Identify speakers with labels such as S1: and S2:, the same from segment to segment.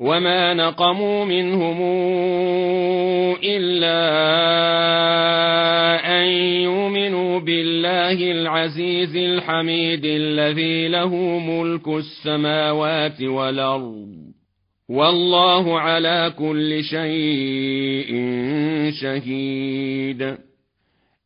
S1: وما نقموا منهم إلا أن يؤمنوا بالله العزيز الحميد الذي له ملك السماوات والأرض والله على كل شيء شهيد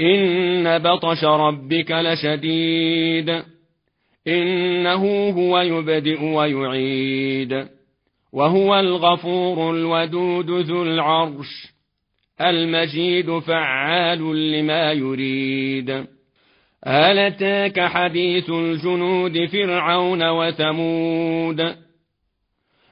S1: إن بطش ربك لشديد إنه هو يبدئ ويعيد وهو الغفور الودود ذو العرش المجيد فعال لما يريد هل اتاك حديث الجنود فرعون وثمود